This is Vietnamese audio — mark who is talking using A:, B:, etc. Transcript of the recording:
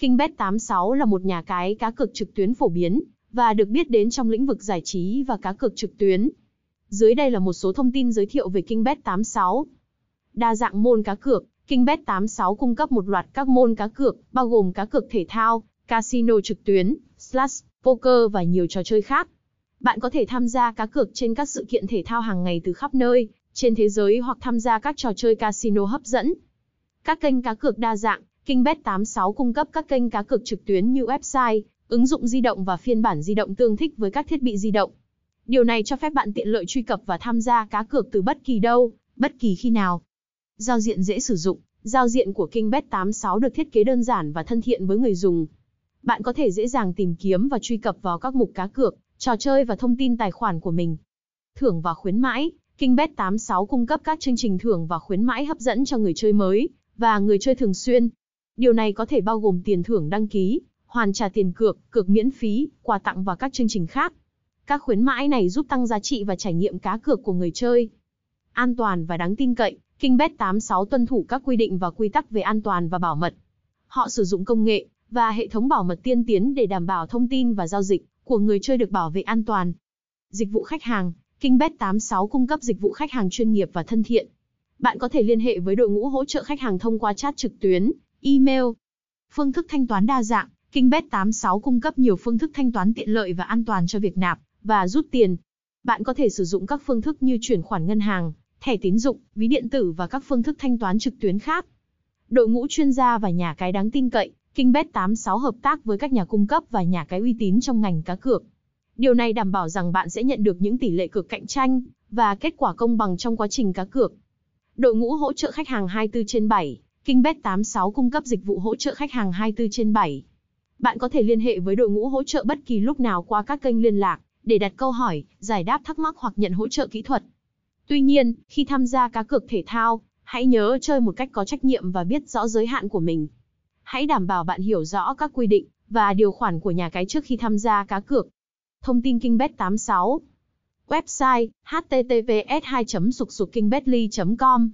A: KingBet86 là một nhà cái cá cược trực tuyến phổ biến và được biết đến trong lĩnh vực giải trí và cá cược trực tuyến. Dưới đây là một số thông tin giới thiệu về KingBet86. Đa dạng môn cá cược, KingBet86 cung cấp một loạt các môn cá cược, bao gồm cá cược thể thao, casino trực tuyến, slash, poker và nhiều trò chơi khác. Bạn có thể tham gia cá cược trên các sự kiện thể thao hàng ngày từ khắp nơi, trên thế giới hoặc tham gia các trò chơi casino hấp dẫn. Các kênh cá cược đa dạng, KingBet86 cung cấp các kênh cá cược trực tuyến như website, ứng dụng di động và phiên bản di động tương thích với các thiết bị di động. Điều này cho phép bạn tiện lợi truy cập và tham gia cá cược từ bất kỳ đâu, bất kỳ khi nào. Giao diện dễ sử dụng, giao diện của KingBet86 được thiết kế đơn giản và thân thiện với người dùng. Bạn có thể dễ dàng tìm kiếm và truy cập vào các mục cá cược, trò chơi và thông tin tài khoản của mình. Thưởng và khuyến mãi, KingBet86 cung cấp các chương trình thưởng và khuyến mãi hấp dẫn cho người chơi mới và người chơi thường xuyên. Điều này có thể bao gồm tiền thưởng đăng ký, hoàn trả tiền cược, cược miễn phí, quà tặng và các chương trình khác. Các khuyến mãi này giúp tăng giá trị và trải nghiệm cá cược của người chơi. An toàn và đáng tin cậy, KingBet86 tuân thủ các quy định và quy tắc về an toàn và bảo mật. Họ sử dụng công nghệ và hệ thống bảo mật tiên tiến để đảm bảo thông tin và giao dịch của người chơi được bảo vệ an toàn. Dịch vụ khách hàng, KingBet86 cung cấp dịch vụ khách hàng chuyên nghiệp và thân thiện. Bạn có thể liên hệ với đội ngũ hỗ trợ khách hàng thông qua chat trực tuyến, email. Phương thức thanh toán đa dạng, KingBet86 cung cấp nhiều phương thức thanh toán tiện lợi và an toàn cho việc nạp và rút tiền. Bạn có thể sử dụng các phương thức như chuyển khoản ngân hàng, thẻ tín dụng, ví điện tử và các phương thức thanh toán trực tuyến khác. Đội ngũ chuyên gia và nhà cái đáng tin cậy, KingBet86 hợp tác với các nhà cung cấp và nhà cái uy tín trong ngành cá cược. Điều này đảm bảo rằng bạn sẽ nhận được những tỷ lệ cược cạnh tranh và kết quả công bằng trong quá trình cá cược. Đội ngũ hỗ trợ khách hàng 24 trên 7, KingBet86 cung cấp dịch vụ hỗ trợ khách hàng 24 trên 7. Bạn có thể liên hệ với đội ngũ hỗ trợ bất kỳ lúc nào qua các kênh liên lạc để đặt câu hỏi, giải đáp thắc mắc hoặc nhận hỗ trợ kỹ thuật. Tuy nhiên, khi tham gia cá cược thể thao, hãy nhớ chơi một cách có trách nhiệm và biết rõ giới hạn của mình. Hãy đảm bảo bạn hiểu rõ các quy định và điều khoản của nhà cái trước khi tham gia cá cược. Thông tin Kingbet 86 Website https 2 sục kingbetly com